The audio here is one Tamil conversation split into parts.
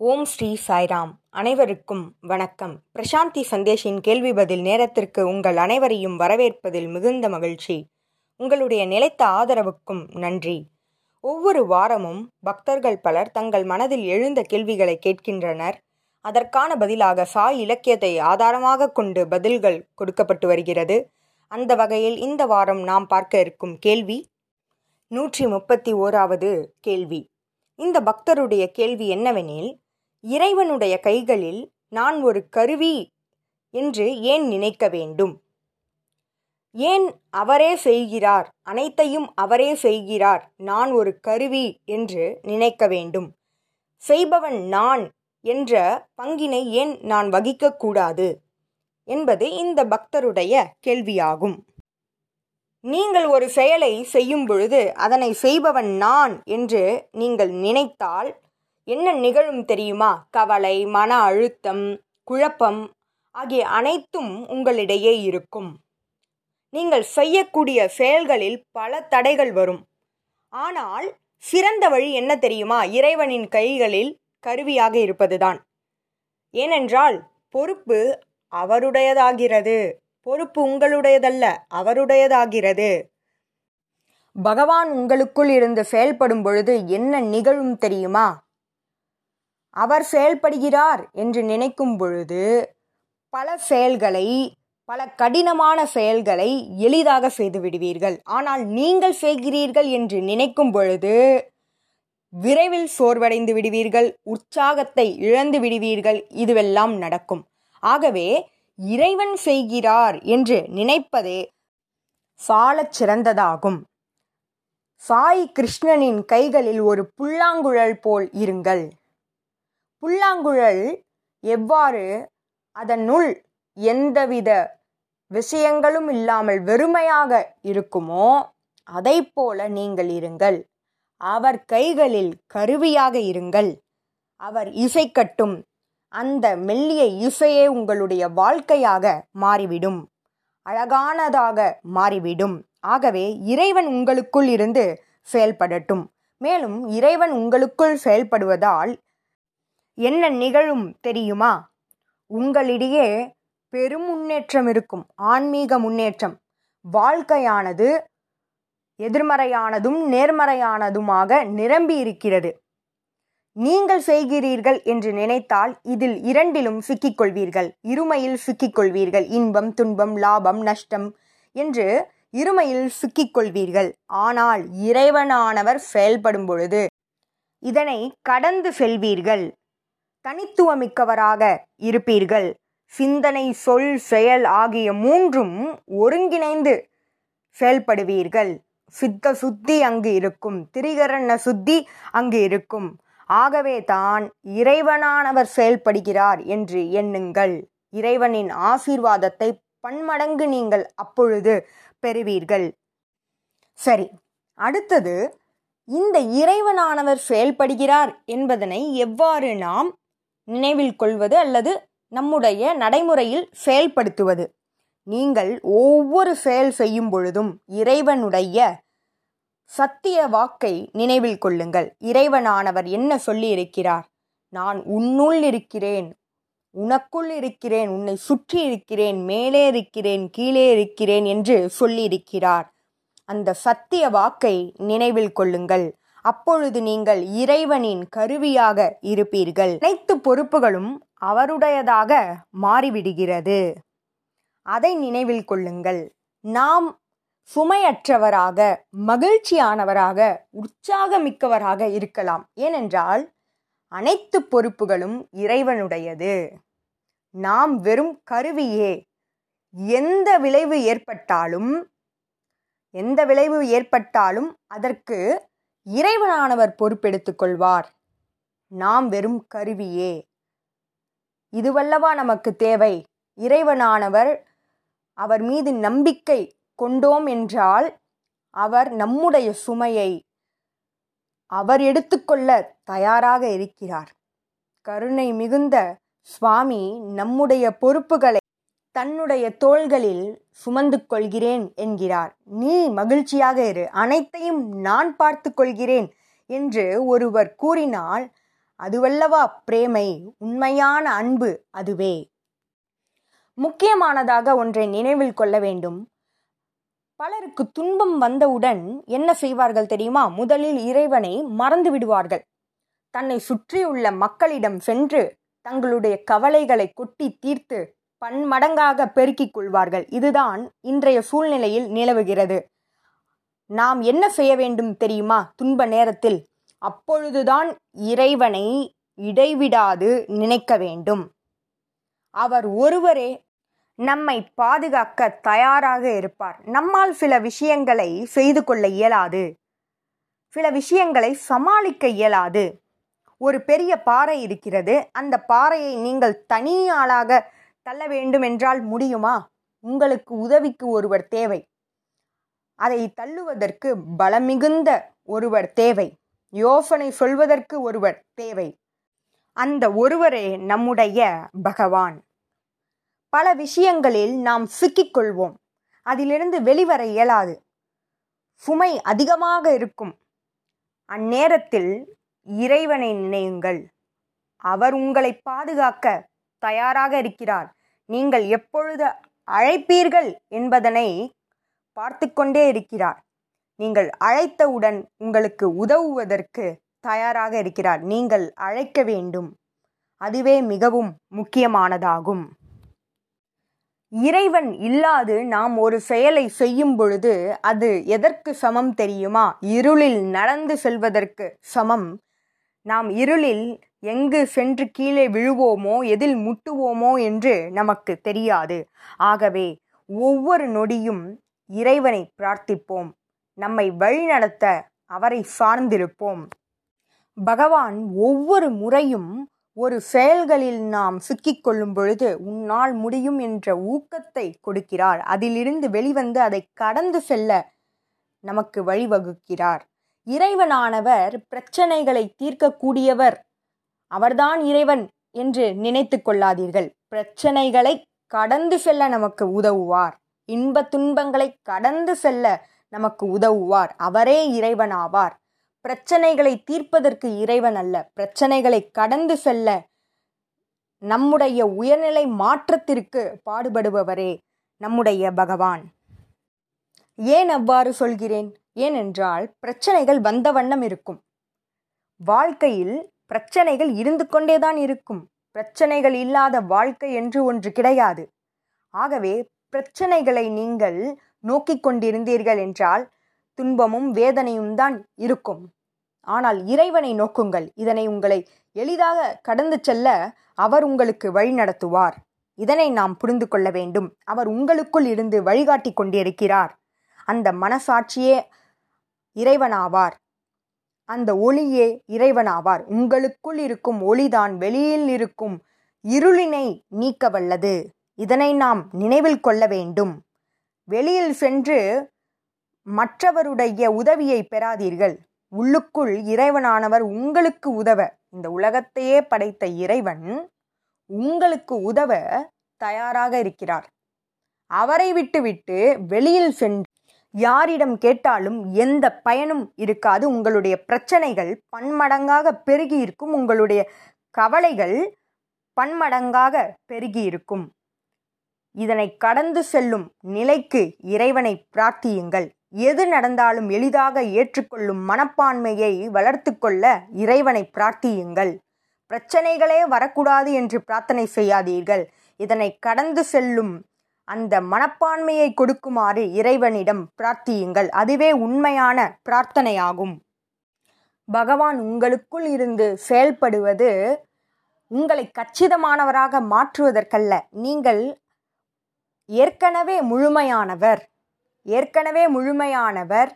ஓம் ஸ்ரீ சாய்ராம். அனைவருக்கும் வணக்கம். பிரசாந்தி சந்தேஷின் கேள்வி பதில் நேரத்திற்கு உங்கள் அனைவரையும் வரவேற்பதில் மிகுந்த மகிழ்ச்சி. உங்களுடைய நிலைத்த ஆதரவுக்கும் நன்றி. ஒவ்வொரு வாரமும் பக்தர்கள் பலர் தங்கள் மனதில் எழுந்த கேள்விகளை கேட்கின்றனர். அதற்கான பதிலாக சாய் இலக்கியத்தை ஆதாரமாக கொண்டு பதில்கள் கொடுக்கப்பட்டு வருகிறது. அந்த வகையில் இந்த வாரம் நாம் பார்க்க இருக்கும் கேள்வி நூற்றி முப்பத்தி ஓராவது கேள்வி. இந்த பக்தருடைய கேள்வி என்னவெனில் இறைவனுடைய கைகளில் நான் ஒரு கருவி என்று ஏன் நினைக்க வேண்டும்? ஏன் அவரே செய்கிறார்? அனைத்தையும் அவரே செய்கிறார். நான் ஒரு கருவி என்று நினைக்க வேண்டும். செய்பவன் நான் என்ற பங்கினை ஏன் நான் வகிக்கக்கூடாது? என்பது இந்த பக்தருடைய கேள்வியாகும். நீங்கள் ஒரு செயலை செய்யும் பொழுது அதனை செய்பவன் நான் என்று நீங்கள் நினைத்தால் என்ன நிகழும் தெரியுமா? கவலை மன அழுத்தம் குழப்பம் ஆகிய அனைத்தும் உங்களிடையே இருக்கும். நீங்கள் செய்யக்கூடிய செயல்களில் பல தடைகள் வரும். ஆனால் சிறந்த வழி என்ன தெரியுமா? இறைவனின் கைகளில் கருவியாக இருப்பதுதான். ஏனென்றால் பொறுப்பு அவருடையதாகிறது. பொறுப்பு உங்களுடையதல்ல அவருடையதாகிறது. பகவான் உங்களுக்குள் இருந்து செயல்படும் பொழுது என்ன நிகழும் தெரியுமா? அவர் செயல்படுகிறார் என்று நினைக்கும் பொழுது பல செயல்களை பல கடினமான செயல்களை எளிதாக செய்து விடுவீர்கள். ஆனால் நீங்கள் செய்கிறீர்கள் என்று நினைக்கும் பொழுது விரைவில் சோர்வடைந்து விடுவீர்கள் உற்சாகத்தை இழந்து விடுவீர்கள் இதுவெல்லாம் நடக்கும். ஆகவே இறைவன் செய்கிறார் என்று நினைப்பதே சாலச் சிறந்ததாகும். சாய் கிருஷ்ணனின் கைகளில் ஒரு புல்லாங்குழல் போல் இருங்கள். புல்லாங்குழல் எவ்வாறு அதனுள் எந்தவித விஷயங்களும் இல்லாமல் வெறுமையாக இருக்குமோ அதை போல நீங்கள் இருங்கள். அவர் கைகளில் கருவியாக இருங்கள். அவர் இசை கட்டும் அந்த மெல்லிய இசையே உங்களுடைய வாழ்க்கையாக மாறிவிடும். அழகானதாக மாறிவிடும். ஆகவே இறைவன் உங்களுக்குள் இருந்து செயல்படட்டும். மேலும் இறைவன் உங்களுக்குள் செயல்படுவதால் என்ன நிகழும் தெரியுமா? உங்களிடையே பெரும் முன்னேற்றம் இருக்கும் ஆன்மீக முன்னேற்றம். வாழ்க்கையானது எதிர்மறையானதும் நேர்மறையானதுமாக நிரம்பி இருக்கிறது. நீங்கள் செய்கிறீர்கள் என்று நினைத்தால் இதில் இரண்டிலும் சிக்கிக்கொள்வீர்கள். இருமையில் சிக்கிக்கொள்வீர்கள். இன்பம் துன்பம் லாபம் நஷ்டம் என்று இருமையில் சிக்கிக்கொள்வீர்கள். ஆனால் இறைவனானவர் செயல்படும் பொழுது இதனை கடந்து செல்வீர்கள். தனித்துவமிக்கவராக இருப்பீர்கள். சிந்தனை சொல் செயல் ஆகிய மூன்றும் ஒருங்கிணைந்து செயல்படுவீர்கள். சித்த சுத்தி அங்கு இருக்கும் திரிகரண சுத்தி அங்கு இருக்கும். ஆகவே தான் இறைவனானவர் செயல்படுகிறார் என்று எண்ணுங்கள். இறைவனின் ஆசீர்வாதத்தை பன்மடங்கு நீங்கள் அப்பொழுது பெறுவீர்கள். சரி அடுத்தது இந்த இறைவனானவர் செயல்படுகிறார் என்பதனை எவ்வாறு நாம் நினைவில் கொள்வது அல்லது நம்முடைய நடைமுறையில் செயல்படுத்துவது. நீங்கள் ஒவ்வொரு செயல் செய்யும் பொழுதும் இறைவனுடைய சத்திய வாக்கை நினைவில் கொள்ளுங்கள். இறைவனானவர் என்ன சொல்லியிருக்கிறார்? நான் உன்னுள் இருக்கிறேன் உனக்குள் இருக்கிறேன் உன்னை சுற்றி இருக்கிறேன் மேலே இருக்கிறேன் கீழே இருக்கிறேன் என்று சொல்லியிருக்கிறார். அந்த சத்திய வாக்கை நினைவில் கொள்ளுங்கள். அப்பொழுது நீங்கள் இறைவனின் கருவியாக இருப்பீர்கள். அனைத்து பொறுப்புகளும் அவருடையதாக மாறிவிடுகிறது. அதை நினைவில் கொள்ளுங்கள். நாம் சுமையற்றவராக மகிழ்ச்சியானவராக உற்சாகமிக்கவராக இருக்கலாம். ஏனென்றால் அனைத்து பொறுப்புகளும் இறைவனுடையது. நாம் வெறும் கருவியே. எந்த விளைவு ஏற்பட்டாலும் எந்த விளைவு ஏற்பட்டாலும் அதற்கு இறைவனானவர் பொறுப்பெடுத்துக் கொள்வார். நாம் வெறும் கருவியே. இதுவல்லவா நமக்கு தேவை? இறைவனானவர் அவர் மீது நம்பிக்கை கொண்டோம் என்றால் அவர் நம்முடைய சுமையை அவர் எடுத்துக்கொள்ள தயாராக இருக்கிறார். கருணை மிகுந்த சுவாமி நம்முடைய பொறுப்புகளை தன்னுடைய தோள்களில் சுமந்து கொள்கிறேன் என்கிறார். நீ மகிழ்ச்சியாக இரு. அனைத்தையும் நான் பார்த்து கொள்கிறேன் என்று ஒருவர் கூறினால் அதுவல்லவா பிரேமை உண்மையான அன்பு அதுவே. முக்கியமானதாக ஒன்றை நினைவில் கொள்ள வேண்டும். பலருக்கு துன்பம் வந்தவுடன் என்ன செய்வார்கள் தெரியுமா? முதலில் இறைவனை மறந்து விடுவார்கள். தன்னை சுற்றியுள்ள மக்களிடம் சென்று தங்களுடைய கவலைகளை கொட்டி தீர்த்து பன்மடங்காக பெருக்கிக் கொள்வார்கள். இதுதான் இன்றைய சூழ்நிலையில் நிலவுகிறது. நாம் என்ன செய்ய வேண்டும் தெரியுமா? துன்ப நேரத்தில். அப்பொழுதுதான் இறைவனை இடைவிடாது நினைக்க வேண்டும். அவர் ஒருவரே நம்மை பாதுகாக்க தயாராக இருப்பார். நம்மால் சில விஷயங்களை செய்து கொள்ள இயலாது. சில விஷயங்களை சமாளிக்க இயலாது. ஒரு பெரிய பாறை இருக்கிறது. அந்த பாறையை நீங்கள் தனி ஆளாக தள்ள வேண்டும் என்றால் முடியுமா? உங்களுக்கு உதவிக்கு ஒருவர் தேவை. அதை தள்ளுவதற்கு பலமிகுந்த ஒருவர் தேவை. யோசனை சொல்வதற்கு ஒருவர் தேவை. அந்த ஒருவரே நம்முடைய பகவான். பல விஷயங்களில் நாம் சிக்கிக்கொள்வோம் அதிலிருந்து வெளிவர இயலாது. சுமை அதிகமாக இருக்கும். அந்நேரத்தில் இறைவனை நினையுங்கள். அவர் உங்களை பாதுகாக்க தயாராக இருக்கிறார். நீங்கள் எப்பொழுது அழைப்பீர்கள் என்பதனை பார்த்து கொண்டே இருக்கிறார். நீங்கள் அழைத்தவுடன் உங்களுக்கு உதவுவதற்கு தயாராக இருக்கிறார். நீங்கள் அழைக்க வேண்டும். அதுவே மிகவும் முக்கியமானதாகும். இறைவன் இல்லாது நாம் ஒரு செயலை செய்யும் பொழுது அது எதற்கு சமம் தெரியுமா? இருளில் நடந்து செல்வதற்கு சமம். நாம் இருளில் எங்கு சென்று கீழே விழுவோமோ எதில் முட்டுவோமோ என்று நமக்கு தெரியாது. ஆகவே ஒவ்வொரு நொடியும் இறைவனை பிரார்த்திப்போம். நம்மை வழிநடத்த அவரை சார்ந்திருப்போம். பகவான் ஒவ்வொரு முறையும் ஒரு செயல்களில் நாம் சிக்கிக்கொள்ளும் பொழுது உன்னால் முடியும் என்ற ஊக்கத்தை கொடுக்கிறார். அதிலிருந்து வெளிவந்து அதை கடந்து செல்ல நமக்கு வழிவகுக்கிறார். இறைவனானவர் பிரச்சனைகளை தீர்க்கக்கூடியவர். அவர்தான் இறைவன் என்று நினைத்து கொள்ளாதீர்கள். பிரச்சனைகளை கடந்து செல்ல நமக்கு உதவுவார். இன்ப துன்பங்களை கடந்து செல்ல நமக்கு உதவுவார். அவரே இறைவனாவார். பிரச்சனைகளை தீர்ப்பதற்கு இறைவன் அல்ல. பிரச்சனைகளை கடந்து செல்ல நம்முடைய உயர்நிலை மாற்றத்திற்கு பாடுபடுபவரே நம்முடைய பகவான். ஏன் அவ்வாறு சொல்கிறேன்? ஏனென்றால் பிரச்சனைகள் வந்த வண்ணம் இருக்கும். வாழ்க்கையில் பிரச்சனைகள் இருந்து கொண்டேதான் இருக்கும். பிரச்சனைகள் இல்லாத வாழ்க்கை என்று ஒன்று கிடையாது. ஆகவே பிரச்சனைகளை நீங்கள் நோக்கி கொண்டிருந்தீர்கள் என்றால் துன்பமும் வேதனையும் தான் இருக்கும். ஆனால் இறைவனை நோக்குங்கள். இதனை உங்களை எளிதாக கடந்து செல்ல அவர் உங்களுக்கு வழி நடத்துவார். இதனை நாம் புரிந்து கொள்ள வேண்டும். அவர் உங்களுக்குள் இருந்து வழிகாட்டி கொண்டிருக்கிறார். அந்த மனசாட்சியே இறைவனாவார். அந்த ஒளியே இறைவனாவார். உங்களுக்குள் இருக்கும் ஒளிதான் வெளியில் இருக்கும் இருளினை நீக்க வல்லது இதனை நாம் நினைவில் கொள்ள வேண்டும். வெளியில் சென்று மற்றவருடைய உதவியை பெறாதீர்கள். உள்ளுக்குள் இறைவனானவர் உங்களுக்கு உதவ இந்த உலகத்தையே படைத்த இறைவன் உங்களுக்கு உதவ தயாராக இருக்கிறார். அவரை விட்டுவிட்டு வெளியில் சென்று யாரிடம் கேட்டாலும் எந்த பயனும் இருக்காது. உங்களுடைய பிரச்சனைகள் பன்மடங்காக பெருகி இருக்கும் உங்களுடைய கவலைகள் பன்மடங்காக பெருகி இருக்கும் இதனை கடந்து செல்லும் நிலைக்கு இறைவனை பிரார்த்தியுங்கள். எது நடந்தாலும் எளிதாக ஏற்றுக்கொள்ளும் மனப்பான்மையை வளர்த்து கொள்ள இறைவனை பிரார்த்தியுங்கள். பிரச்சனைகளே வரக்கூடாது என்று பிரார்த்தனை செய்யாதீர்கள். இதனை கடந்து செல்லும் அந்த மனப்பான்மையை கொடுக்குமாறு இறைவனிடம் பிரார்த்தியுங்கள். அதுவே உண்மையான பிரார்த்தனையாகும். பகவான் உங்களுக்குள் இருந்து செயல்படுவது உங்களை கச்சிதமானவராக மாற்றுவதற்கல்ல. நீங்கள் ஏற்கனவே முழுமையானவர் ஏற்கனவே முழுமையானவர்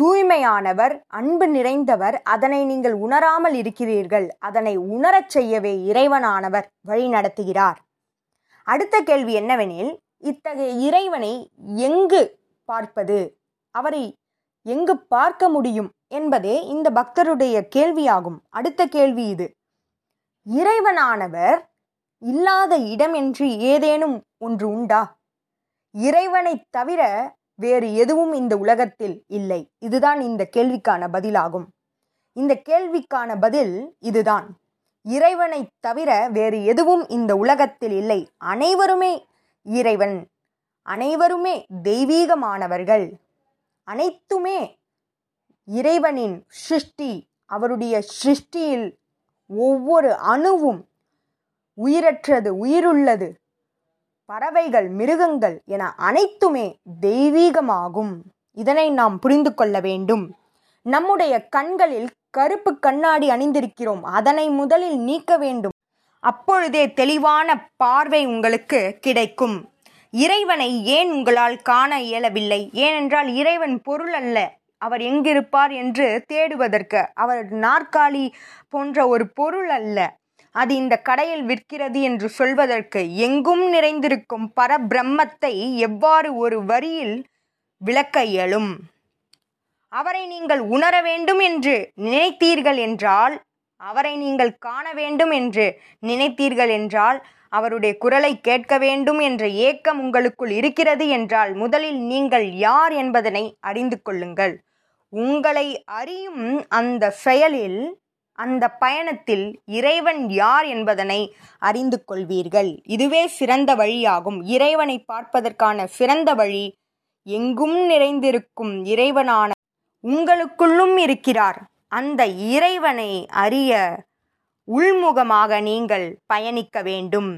தூய்மையானவர் அன்பு நிறைந்தவர் அதனை நீங்கள் உணராமல் இருக்கிறீர்கள். அதனை உணரச் செய்யவே இறைவனானவர் வழி நடத்துகிறார் அடுத்த கேள்வி என்னவெனில் இத்தகைய இறைவனை எங்கு பார்ப்பது? அவரை எங்கு பார்க்க முடியும் என்பதே இந்த பக்தருடைய கேள்வியாகும். அடுத்த கேள்வி இது. இறைவனானவர் இல்லாத இடம் என்று ஏதேனும் ஒன்று உண்டா? இறைவனைத் தவிர வேறு எதுவும் இந்த உலகத்தில் இல்லை. இதுதான் இந்த கேள்விக்கான பதிலாகும். இந்த கேள்விக்கான பதில் இதுதான். இறைவனை தவிர வேறு எதுவும் இந்த உலகத்தில் இல்லை. அனைவருமே இறைவன். அனைவருமே தெய்வீகமானவர்கள். அனைத்துமே இறைவனின் சிருஷ்டி. அவருடைய சிருஷ்டியில் ஒவ்வொரு அணுவும் உயிரற்றது உயிருள்ளது. பறவைகள் மிருகங்கள் என அனைத்துமே தெய்வீகமாகும். இதனை நாம் புரிந்து கொள்ள வேண்டும். நம்முடைய கண்களில் கருப்பு கண்ணாடி அணிந்திருக்கிறோம். அதனை முதலில் நீக்க வேண்டும். அப்பொழுதே தெளிவான பார்வை உங்களுக்கு கிடைக்கும். இறைவனை ஏன் உங்களால் காண இயலவில்லை? ஏனென்றால் இறைவன் பொருள் அல்ல. அவர் எங்கிருப்பார் என்று தேடுவதற்கு. அவர் நாற்காலி போன்ற ஒரு பொருள் அல்ல. அது இந்த கடையில் விற்கிறது என்று சொல்வதற்கு எங்கும் நிறைந்திருக்கும் பரபிரம்மத்தை எவ்வாறு ஒரு வரியில் விளக்க இயலும்? அவரை நீங்கள் உணர வேண்டும் என்று நினைத்தீர்கள் என்றால் அவரை நீங்கள் காண வேண்டும் என்று நினைத்தீர்கள் என்றால் அவருடைய குரலை கேட்க வேண்டும் என்ற ஏக்கம் உங்களுக்குள் இருக்கிறது என்றால் முதலில் நீங்கள் யார் என்பதனை அறிந்து கொள்ளுங்கள். உங்களை அறியும் அந்த செயலில் அந்த பயணத்தில் இறைவன் யார் என்பதனை அறிந்து கொள்வீர்கள். இதுவே சிறந்த வழியாகும். இறைவனை பார்ப்பதற்கான சிறந்த வழி எங்கும் நிறைந்திருக்கும் இறைவனான உங்களுக்குள்ளும் இருக்கிறார். அந்த இறைவனை அறிய உள்முகமாக நீங்கள் பயணிக்க வேண்டும்.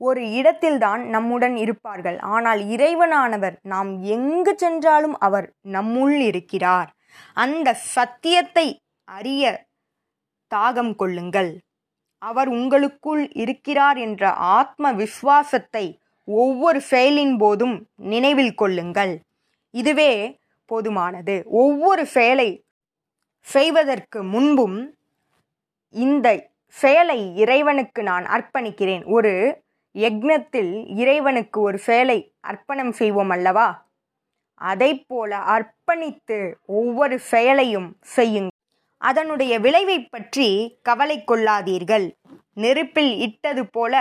ஒரு இடத்தில்தான் நம்முடன் இருப்பார்கள். ஆனால் இறைவனானவர் நாம் எங்கு சென்றாலும் அவர் நம்முள் இருக்கிறார். அந்த சத்தியத்தை அறிய தாகம் கொள்ளுங்கள். அவர் உங்களுக்குள் இருக்கிறார் என்ற ஆத்ம விசுவாசத்தை ஒவ்வொரு செயலின் போதும் நினைவில் கொள்ளுங்கள். இதுவே போதுமானது. ஒவ்வொரு செயலை செய்வதற்கு முன்பும் இந்த செயலை இறைவனுக்கு நான் அர்ப்பணிக்கிறேன். ஒரு யக்னத்தில் இறைவனுக்கு ஒரு செயலை அர்ப்பணம் செய்வோம் அல்லவா? அதை போல அர்ப்பணித்து ஒவ்வொரு செயலையும் செய்யுங்கள். அதனுடைய விளைவை பற்றி கவலை கொள்ளாதீர்கள். நெருப்பில் இட்டது போல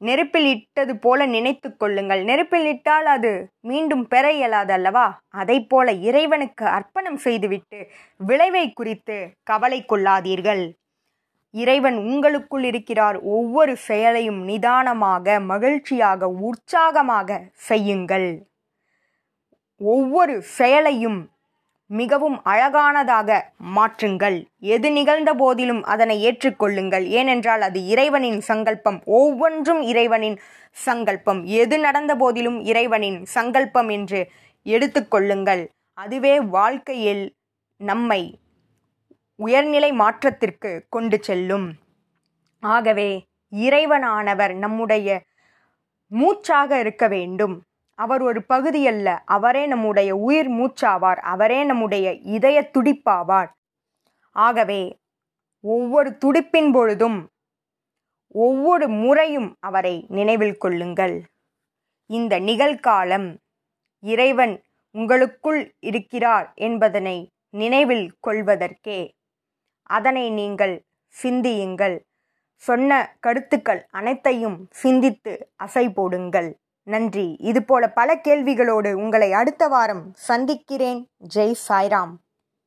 நெருப்பில் இட்டது போல நினைத்து கொள்ளுங்கள். நெருப்பில் இட்டால் அது மீண்டும் பெற இயலாது அல்லவா அதை போல இறைவனுக்கு அர்ப்பணம் செய்துவிட்டு விளைவை குறித்து கவலை கொள்ளாதீர்கள். இறைவன் உங்களுக்குள் இருக்கிறார். ஒவ்வொரு செயலையும் நிதானமாக மகிழ்ச்சியாக உற்சாகமாக செய்யுங்கள். ஒவ்வொரு செயலையும் மிகவும் அழகானதாக மாற்றுங்கள். எது நிகழ்ந்த போதிலும் அதனை ஏற்றுக்கொள்ளுங்கள். ஏனென்றால் அது இறைவனின் சங்கல்பம். ஒவ்வொன்றும் இறைவனின் சங்கல்பம். எது நடந்த போதிலும் இறைவனின் சங்கல்பம் என்று எடுத்துக்கொள்ளுங்கள். அதுவே வாழ்க்கையில் நம்மை உயர்நிலை மாற்றத்திற்கு கொண்டு செல்லும். ஆகவே இறைவனானவர் நம்முடைய மூச்சாக இருக்க வேண்டும். அவர் ஒரு பகுதி அல்ல. அவரே நம்முடைய உயிர் மூச்சாவார். அவரே நம்முடைய இதய துடிப்பாவார். ஆகவே ஒவ்வொரு துடிப்பின் பொழுதும் ஒவ்வொரு முறையும் அவரை நினைவில் கொள்ளுங்கள். இந்த நிகழ்காலம் இறைவன் உங்களுக்குள் இருக்கிறார் என்பதனை நினைவில் கொள்வதற்கே அதனை நீங்கள் சிந்தியுங்கள். சொன்ன கருத்துக்கள் அனைத்தையும் சிந்தித்து அசை போடுங்கள் நன்றி. இதுபோல பல கேள்விகளோடு உங்களை அடுத்த வாரம் சந்திக்கிறேன். ஜெய் சாய்ராம்.